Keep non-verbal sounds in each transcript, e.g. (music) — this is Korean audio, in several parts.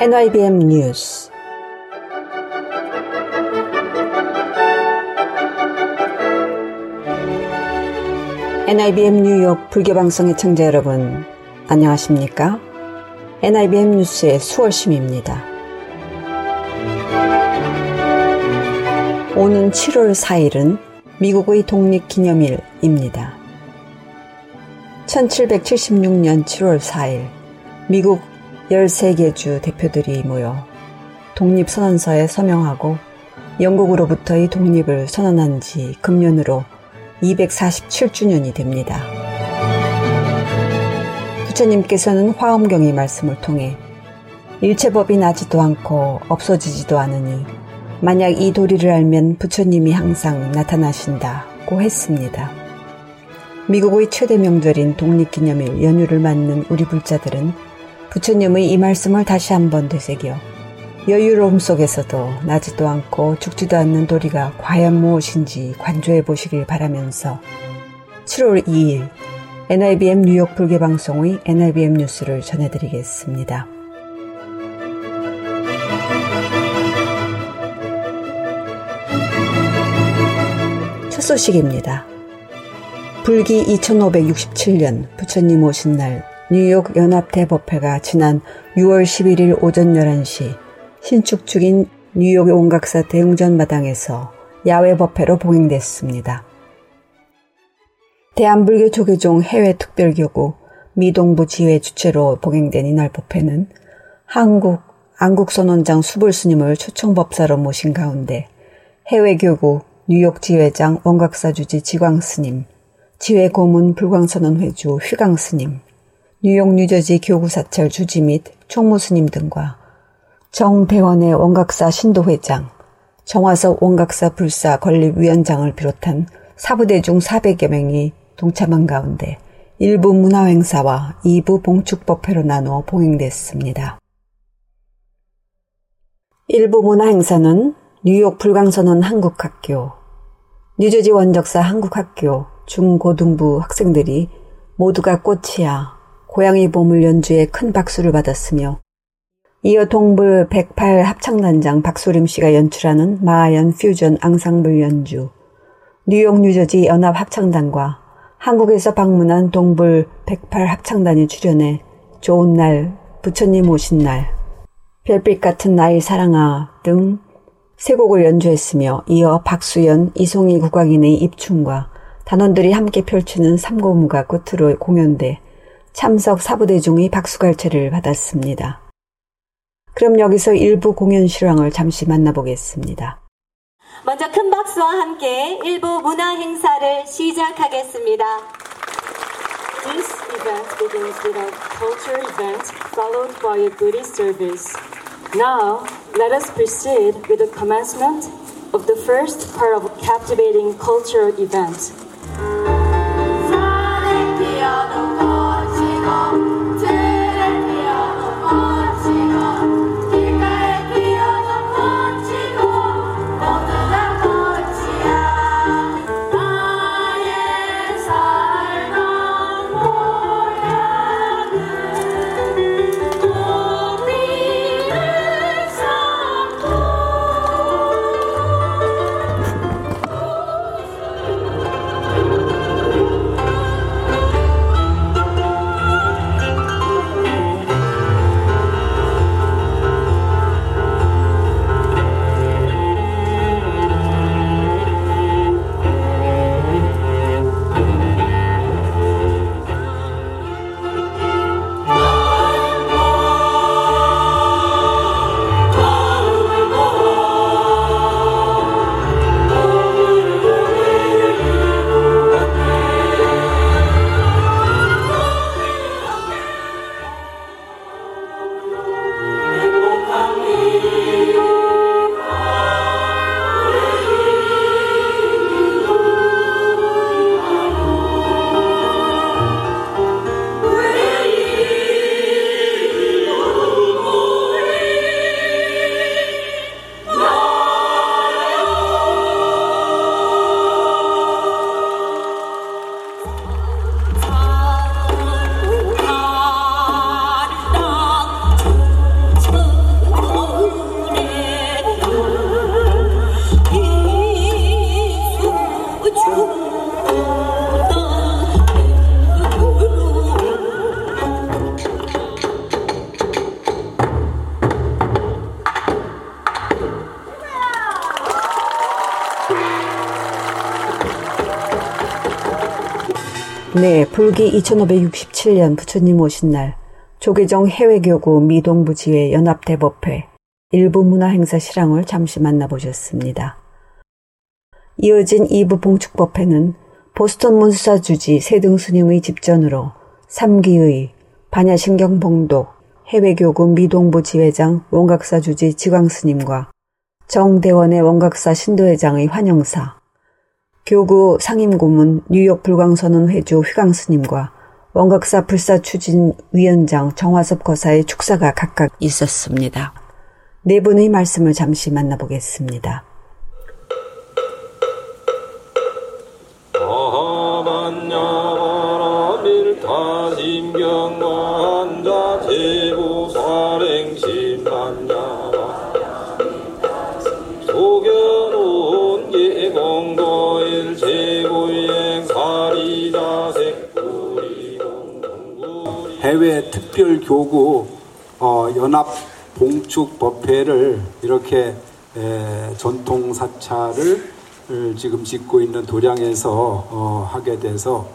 NIBM 뉴스 NIBM 뉴욕 불교방송의 청자 여러분 안녕하십니까? NIBM 뉴스의 수월심입니다. 오는 7월 4일은 미국의 독립기념일입니다. 1776년 7월 4일 미국 13개 주 대표들이 모여 독립선언서에 서명하고 영국으로부터의 독립을 선언한 지 금년으로 247주년이 됩니다. 부처님께서는 화엄경의 말씀을 통해 일체법이 나지도 않고 없어지지도 않으니 만약 이 도리를 알면 부처님이 항상 나타나신다고 했습니다. 미국의 최대 명절인 독립기념일 연휴를 맞는 우리 불자들은 부처님의 이 말씀을 다시 한번 되새겨 여유로움 속에서도 나지도 않고 죽지도 않는 도리가 과연 무엇인지 관조해 보시길 바라면서 7월 2일 NIBM 뉴욕 불교방송의 NIBM 뉴스를 전해드리겠습니다. 소식입니다. 불기 2567년 부처님 오신 날 뉴욕 연합대법회가 지난 6월 11일 오전 11시 신축 중인 뉴욕 온각사 대웅전 마당에서 야외 법회로 봉행됐습니다. 대한불교 조계종 해외특별교구 미동부 지회 주최로 봉행된 이날 법회는 한국 안국선원장 수불스님을 초청법사로 모신 가운데 해외교구 뉴욕 지회장 원각사 주지 지광스님, 지회 고문 불광선원 회주 휘광스님, 뉴욕 뉴저지 교구사찰 주지 및 총무스님 등과 정대원의 원각사 신도회장, 정화석 원각사 불사 건립위원장을 비롯한 사부대 중 400여 명이 동참한 가운데 일부 문화행사와 2부 봉축법회로 나누어 봉행됐습니다. 일부 문화행사는 뉴욕 불광선원 한국학교, 뉴저지 원적사 한국학교 중고등부 학생들이 모두가 꽃이야 고양이 보물 연주에 큰 박수를 받았으며 이어 동불 108 합창단장 박소림 씨가 연출하는 마하연 퓨전 앙상블 연주, 뉴욕 뉴저지 연합 합창단과 한국에서 방문한 동불 108 합창단이 출연해 좋은 날, 부처님 오신 날, 별빛 같은 나의 사랑아 등 세 곡을 연주했으며 이어 박수연, 이송희 국악인의 입춘과 단원들이 함께 펼치는 삼고무가 끝으로 공연돼 참석 사부대중의 박수갈채를 받았습니다. 그럼 여기서 일부 공연 실황을 잠시 만나보겠습니다. 먼저 큰 박수와 함께 일부 문화 행사를 시작하겠습니다. This event begins with a culture event followed by a Buddhist service. Now, let us proceed with the commencement of the first part of a captivating cultural event. 네, 불기 2567년 부처님 오신 날 조계종 해외교구 미동부 지회 연합대법회 일부 문화행사 실황을 잠시 만나보셨습니다. 이어진 2부 봉축법회는 보스턴 문수사 주지 세등스님의 집전으로 3기의 반야신경 봉독 해외교구 미동부 지회장 원각사 주지 지광스님과 정대원의 원각사 신도회장의 환영사 교구 상임고문 뉴욕 불광선언 회주 휘광스님과 원각사 불사 추진 위원장 정화섭 거사의 축사가 각각 있었습니다. 네 분의 말씀을 잠시 만나보겠습니다. 해외 특별 교구 어, 연합 봉축 법회를 이렇게 에, 전통 사찰을 지금 짓고 있는 도량에서 어, 하게 돼서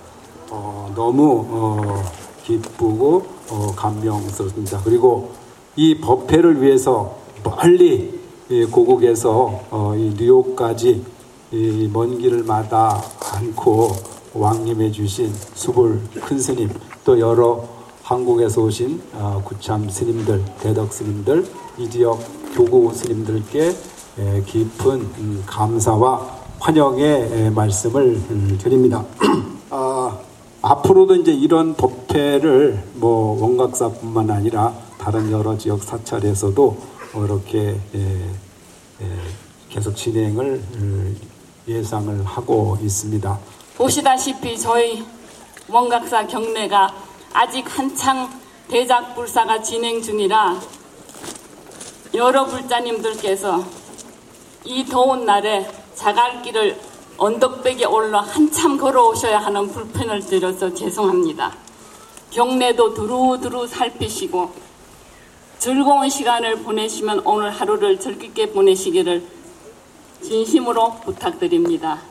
어, 너무 어, 기쁘고 어, 감명스럽습니다. 그리고 이 법회를 위해서 멀리 이 고국에서 어, 이 뉴욕까지 이 먼 길을 마다 않고 왕림해 주신 수불 큰 스님 또 여러 한국에서 오신 어, 구참 스님들, 대덕 스님들, 이 지역 교구 스님들께 깊은 음, 감사와 환영의 말씀을 음, 드립니다. (clears throat) 아, 앞으로도 이제 이런 법회를 뭐 원각사뿐만 아니라 다른 여러 지역 사찰에서도 이렇게 계속 진행을 음, 예상을 하고 있습니다. 보시다시피 저희 원각사 경례가 아직 한창 대작 불사가 진행 중이라 여러 불자님들께서 이 더운 날에 자갈길을 언덕백에 올라 한참 걸어오셔야 하는 불편을 드려서 죄송합니다. 경례도 두루두루 살피시고 즐거운 시간을 보내시면 오늘 하루를 즐겁게 보내시기를 진심으로 부탁드립니다.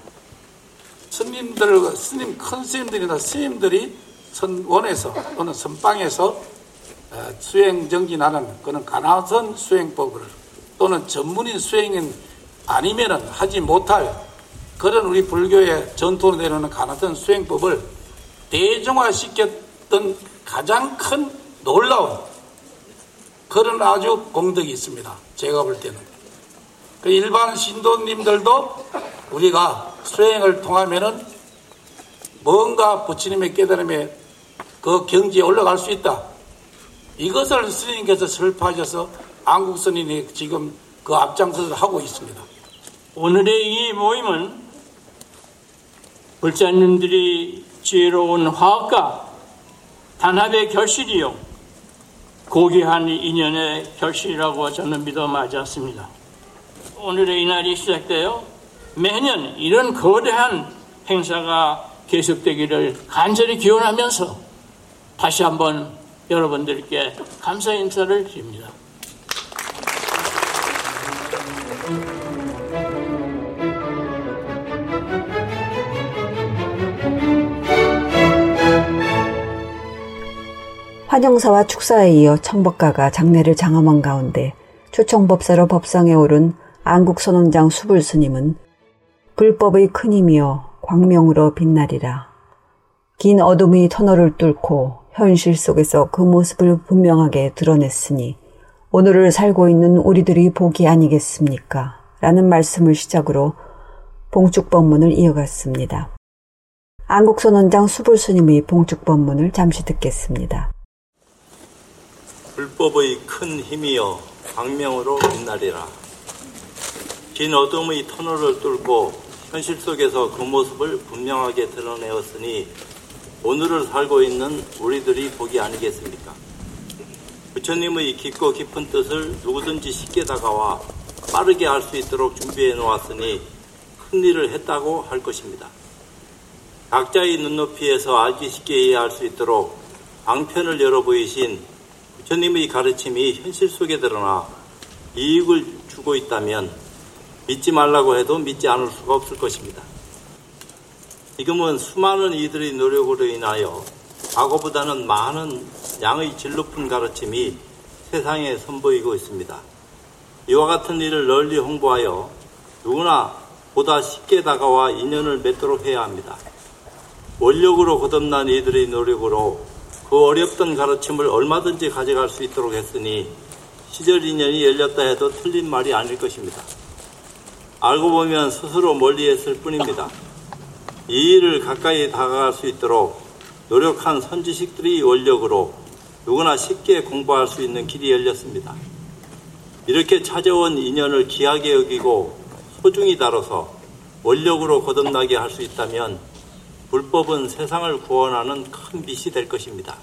스님들, 스님, 큰 스님들이나 스님들이 선원에서 또는 선방에서 어, 수행 정진하는 그런 가나선 수행법을 또는 전문인 수행인 아니면은 하지 못할 그런 우리 불교의 전통으로 내려오는 가나선 수행법을 대중화시켰던 가장 큰 놀라운 그런 아주 공덕이 있습니다. 제가 볼 때는. 그 일반 신도님들도 우리가 수행을 통하면은 뭔가 부처님의 깨달음에 그 경지에 올라갈 수 있다. 이것을 스님께서 설파하셔서 안국 스님이 지금 그 앞장서서 하고 있습니다. 오늘의 이 모임은 불자님들이 지혜로운 화학과 단합의 결실이요. 고귀한 인연의 결실이라고 저는 믿어 마지 않습니다. 오늘의 이날이 시작되어 매년 이런 거대한 행사가 계속되기를 간절히 기원하면서 다시 한번 여러분들께 감사 인사를 드립니다. 환영사와 축사에 이어 청법가가 장례를 장엄한 가운데 초청법사로 법상에 오른 안국선원장 수불스님은 불법의 큰 힘이여 광명으로 빛나리라. 긴 어둠이 터널을 뚫고 현실 속에서 그 모습을 분명하게 드러냈으니 오늘을 살고 있는 우리들이 복이 아니겠습니까? 라는 말씀을 시작으로 봉축법문을 이어갔습니다. 안국선원장 수불스님의 봉축법문을 잠시 듣겠습니다. 불법의 큰 힘이여 광명으로 빛나리라. 긴 어둠의 터널을 뚫고 현실 속에서 그 모습을 분명하게 드러내었으니 오늘을 살고 있는 우리들이 복이 아니겠습니까? 부처님의 깊고 깊은 뜻을 누구든지 쉽게 다가와 빠르게 할수 있도록 준비해 놓았으니 큰 일을 했다고 할 것입니다. 각자의 눈높이에서 알기 쉽게 이해할 수 있도록 방편을 열어 보이신 부처님의 가르침이 현실 속에 드러나 이익을 주고 있다면 믿지 말라고 해도 믿지 않을 수가 없을 것입니다. 지금은 수많은 이들의 노력으로 인하여 과거보다는 많은 양의 질 높은 가르침이 세상에 선보이고 있습니다. 이와 같은 일을 널리 홍보하여 누구나 보다 쉽게 다가와 인연을 맺도록 해야 합니다. 원력으로 거듭난 이들의 노력으로 그 어렵던 가르침을 얼마든지 가져갈 수 있도록 했으니 시절 인연이 열렸다 해도 틀린 말이 아닐 것입니다. 알고 보면 스스로 멀리 했을 뿐입니다. 이 일을 가까이 다가갈 수 있도록 노력한 선지식들이 원력으로 누구나 쉽게 공부할 수 있는 길이 열렸습니다. 이렇게 찾아온 인연을 귀하게 여기고 소중히 다뤄서 원력으로 거듭나게 할 수 있다면 불법은 세상을 구원하는 큰 빛이 될 것입니다.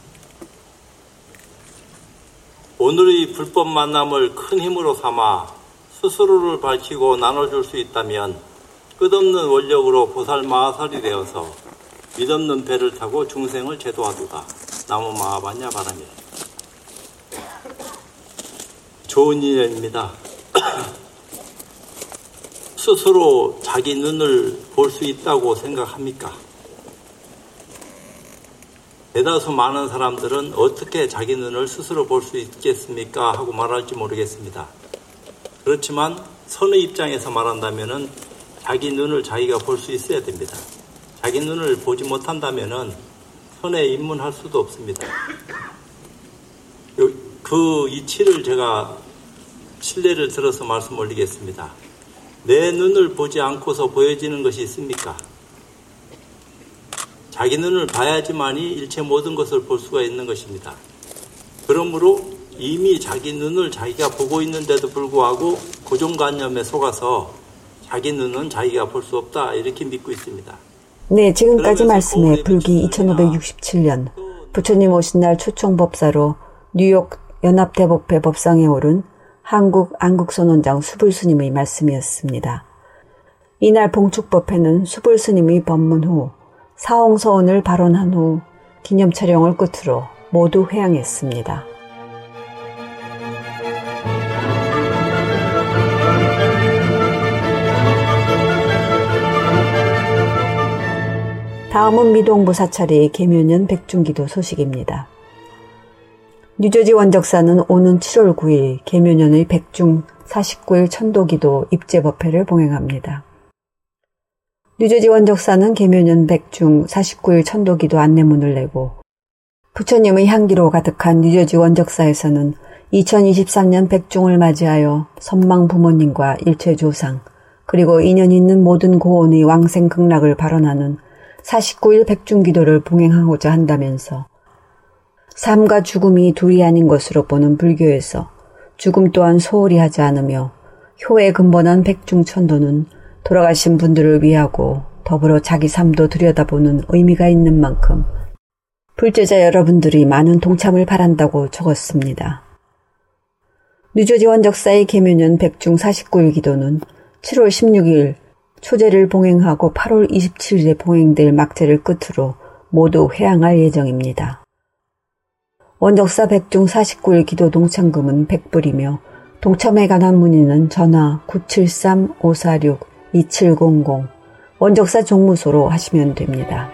오늘의 불법 만남을 큰 힘으로 삼아 스스로를 밝히고 나눠줄 수 있다면 끝없는 원력으로 보살 마하살이 되어서 믿없는 배를 타고 중생을 제도하두다. 나무 마하바냐 바람이 좋은 인연입니다. (clears throat) 스스로 자기 눈을 볼 수 있다고 생각합니까? 대다수 많은 사람들은 어떻게 자기 눈을 스스로 볼 수 있겠습니까? 하고 말할지 모르겠습니다. 그렇지만 선의 입장에서 말한다면 자기 눈을 자기가 볼 수 있어야 됩니다. 자기 눈을 보지 못한다면 선에 입문할 수도 없습니다. 그 이치를 제가 신뢰를 들어서 말씀 올리겠습니다. 내 눈을 보지 않고서 보여지는 것이 있습니까? 자기 눈을 봐야지만이 일체 모든 것을 볼 수가 있는 것입니다. 그러므로 이미 자기 눈을 자기가 보고 있는데도 불구하고 고정관념에 속아서 자기 눈은 자기가 볼 수 없다 이렇게 믿고 있습니다. 네, 지금까지 말씀에 불기 2567년 부처님 오신 날 초청법사로 뉴욕 연합대법회 법상에 오른 한국 안국선원장 수불스님의 말씀이었습니다. 이날 봉축법회는 수불스님의 법문 후 사홍서원을 발언한 후 기념 촬영을 끝으로 모두 회양했습니다. 다음은 미동 부 사찰의 계묘년 백중기도 소식입니다. 뉴저지 원적사는 오는 7월 9일 계묘년의 백중 49일 천도기도 입제법회를 봉행합니다. 뉴저지 원적사는 개묘년 백중 49일 천도기도 안내문을 내고 부처님의 향기로 가득한 뉴저지 원적사에서는 2023년 백중을 맞이하여 선망 부모님과 일체 조상 그리고 인연 있는 모든 고원의 왕생 극락을 발언하는 49일 백중기도를 봉행하고자 한다면서 삶과 죽음이 둘이 아닌 것으로 보는 불교에서 죽음 또한 소홀히 하지 않으며 효에 근본한 백중천도는 돌아가신 분들을 위하고 더불어 자기 삶도 들여다보는 의미가 있는 만큼 불제자 여러분들이 많은 동참을 바란다고 적었습니다. 뉴저지 원적사의 계묘년 백중 49일 기도는 7월 16일 초제를 봉행하고 8월 27일에 봉행될 막제를 끝으로 모두 회항할 예정입니다. 원적사 백중 49일 기도 동참금은 100불이며 동참에 관한 문의는 전화 973-546 2700 원적사 종무소로 하시면 됩니다.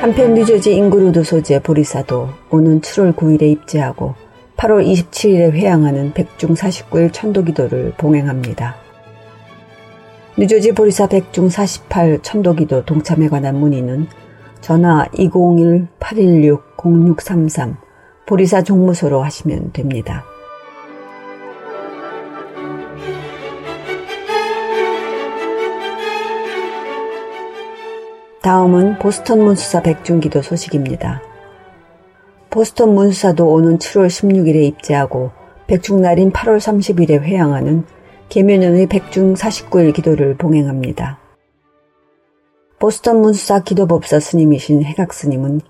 한편 뉴저지 인구루드 소재 보리사도 오는 7월 9일에 입제하고 8월 27일에 회양하는 백중 49일 천도기도를 봉행합니다. 뉴저지 보리사 백중 48 천도기도 동참에 관한 문의는 전화 201-816-0633 보리사 종무소로 하시면 됩니다. 다음은 보스턴 문수사 백중기도 소식입니다. 보스턴 문수사도 오는 7월 16일에 입제하고 백중날인 8월 30일에 회양하는 계면연의 백중 49일 기도를 봉행합니다. 보스턴 문수사 기도법사 스님이신 해각 스님은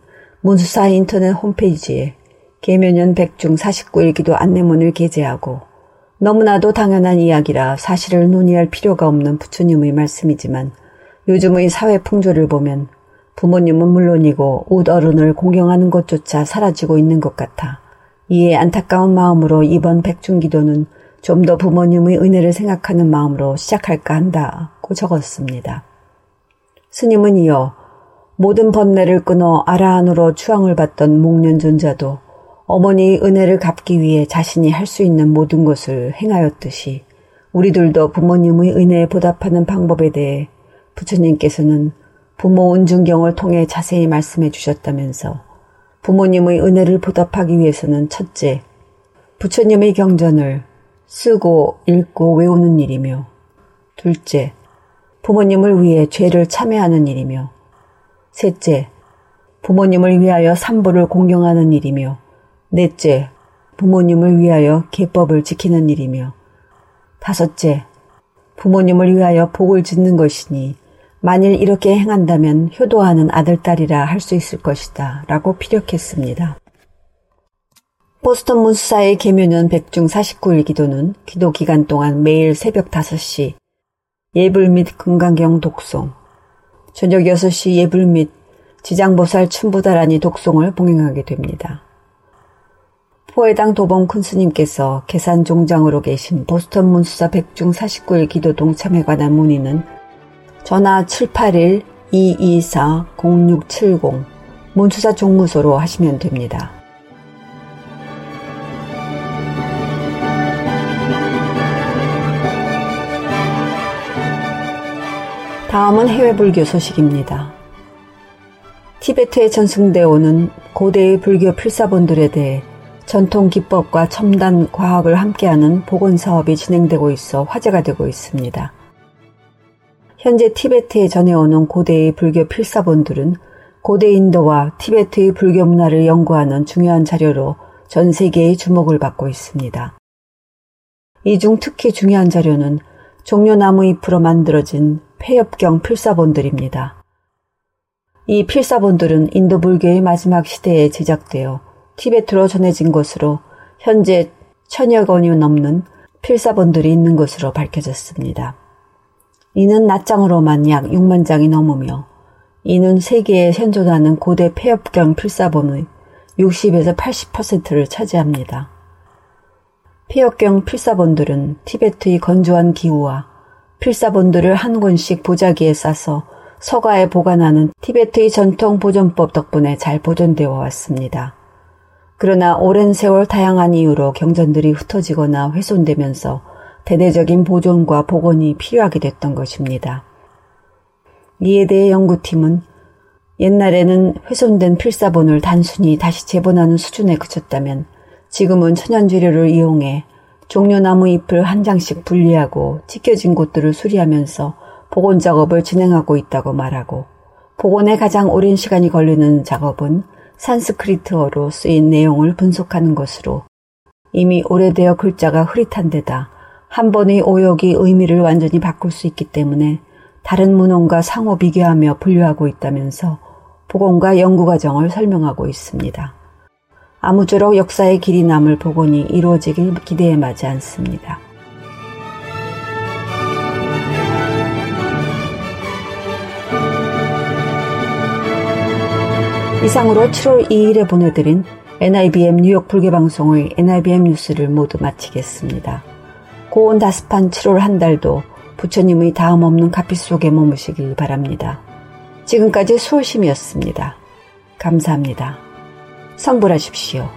문수사 인터넷 홈페이지에 계면연 백중 49일 기도 안내문을 게재하고 너무나도 당연한 이야기라 사실을 논의할 필요가 없는 부처님의 말씀이지만 요즘의 사회 풍조를 보면 부모님은 물론이고 옷 어른을 공경하는 것조차 사라지고 있는 것 같아 이에 안타까운 마음으로 이번 백중기도는 좀 더 부모님의 은혜를 생각하는 마음으로 시작할까 한다고 적었습니다. 스님은 이어 모든 번뇌를 끊어 아라한으로 추앙을 받던 목련존자도 어머니의 은혜를 갚기 위해 자신이 할 수 있는 모든 것을 행하였듯이 우리들도 부모님의 은혜에 보답하는 방법에 대해 부처님께서는 부모 은중경을 통해 자세히 말씀해 주셨다면서 부모님의 은혜를 보답하기 위해서는 첫째, 부처님의 경전을 쓰고 읽고 외우는 일이며 둘째, 부모님을 위해 죄를 참회하는 일이며 셋째, 부모님을 위하여 삼보를 공경하는 일이며 넷째, 부모님을 위하여 계법을 지키는 일이며 다섯째, 부모님을 위하여 복을 짓는 것이니 만일 이렇게 행한다면 효도하는 아들딸이라 할 수 있을 것이다 라고 피력했습니다. 보스턴 문수사의 계묘년 백중 49일 기도는 기도 기간 동안 매일 새벽 5시 예불 및 금강경 독송, 저녁 6시 예불 및 지장보살 춘부다라니 독송을 봉행하게 됩니다. 포해당 도범 큰 스님께서 계산 종장으로 계신 보스턴 문수사 백중 49일 기도 동참에 관한 문의는 전화 781-224-0670 문수사 종무소로 하시면 됩니다. 다음은 해외 불교 소식입니다. 티베트에 전승되어 오는 고대의 불교 필사본들에 대해 전통 기법과 첨단 과학을 함께하는 복원 사업이 진행되고 있어 화제가 되고 있습니다. 현재 티베트에 전해오는 고대의 불교 필사본들은 고대 인도와 티베트의 불교 문화를 연구하는 중요한 자료로 전 세계의 주목을 받고 있습니다. 이 중 특히 중요한 자료는 종려나무 잎으로 만들어진 폐엽경 필사본들입니다. 이 필사본들은 인도 불교의 마지막 시대에 제작되어 티베트로 전해진 것으로 현재 천여 건이 넘는 필사본들이 있는 것으로 밝혀졌습니다. 이는 낱장으로만 약 6만 장이 넘으며 이는 세계에 현존하는 고대 폐엽경 필사본의 60에서 80%를 차지합니다. 폐엽경 필사본들은 티베트의 건조한 기후와 필사본들을 한 권씩 보자기에 싸서 서가에 보관하는 티베트의 전통 보존법 덕분에 잘 보존되어 왔습니다. 그러나 오랜 세월 다양한 이유로 경전들이 흩어지거나 훼손되면서 대대적인 보존과 복원이 필요하게 됐던 것입니다. 이에 대해 연구팀은 옛날에는 훼손된 필사본을 단순히 다시 재본하는 수준에 그쳤다면 지금은 천연재료를 이용해 종려나무 잎을 한 장씩 분리하고 찢겨진 곳들을 수리하면서 복원 작업을 진행하고 있다고 말하고 복원에 가장 오랜 시간이 걸리는 작업은 산스크리트어로 쓰인 내용을 분석하는 것으로 이미 오래되어 글자가 흐릿한 데다 한 번의 오역이 의미를 완전히 바꿀 수 있기 때문에 다른 문헌과 상호 비교하며 분류하고 있다면서 복원과 연구 과정을 설명하고 있습니다. 아무쪼록 역사의 길이 남을 복원이 이루어지길 기대에 마지 않습니다. 이상으로 7월 2일에 보내드린 NIBM 뉴욕 불교방송의 NIBM 뉴스를 모두 마치겠습니다. 고온 다습한 7월 한 달도 부처님의 다음 없는 가피 속에 머무시길 바랍니다. 지금까지 수월심이었습니다. 감사합니다. 성불하십시오.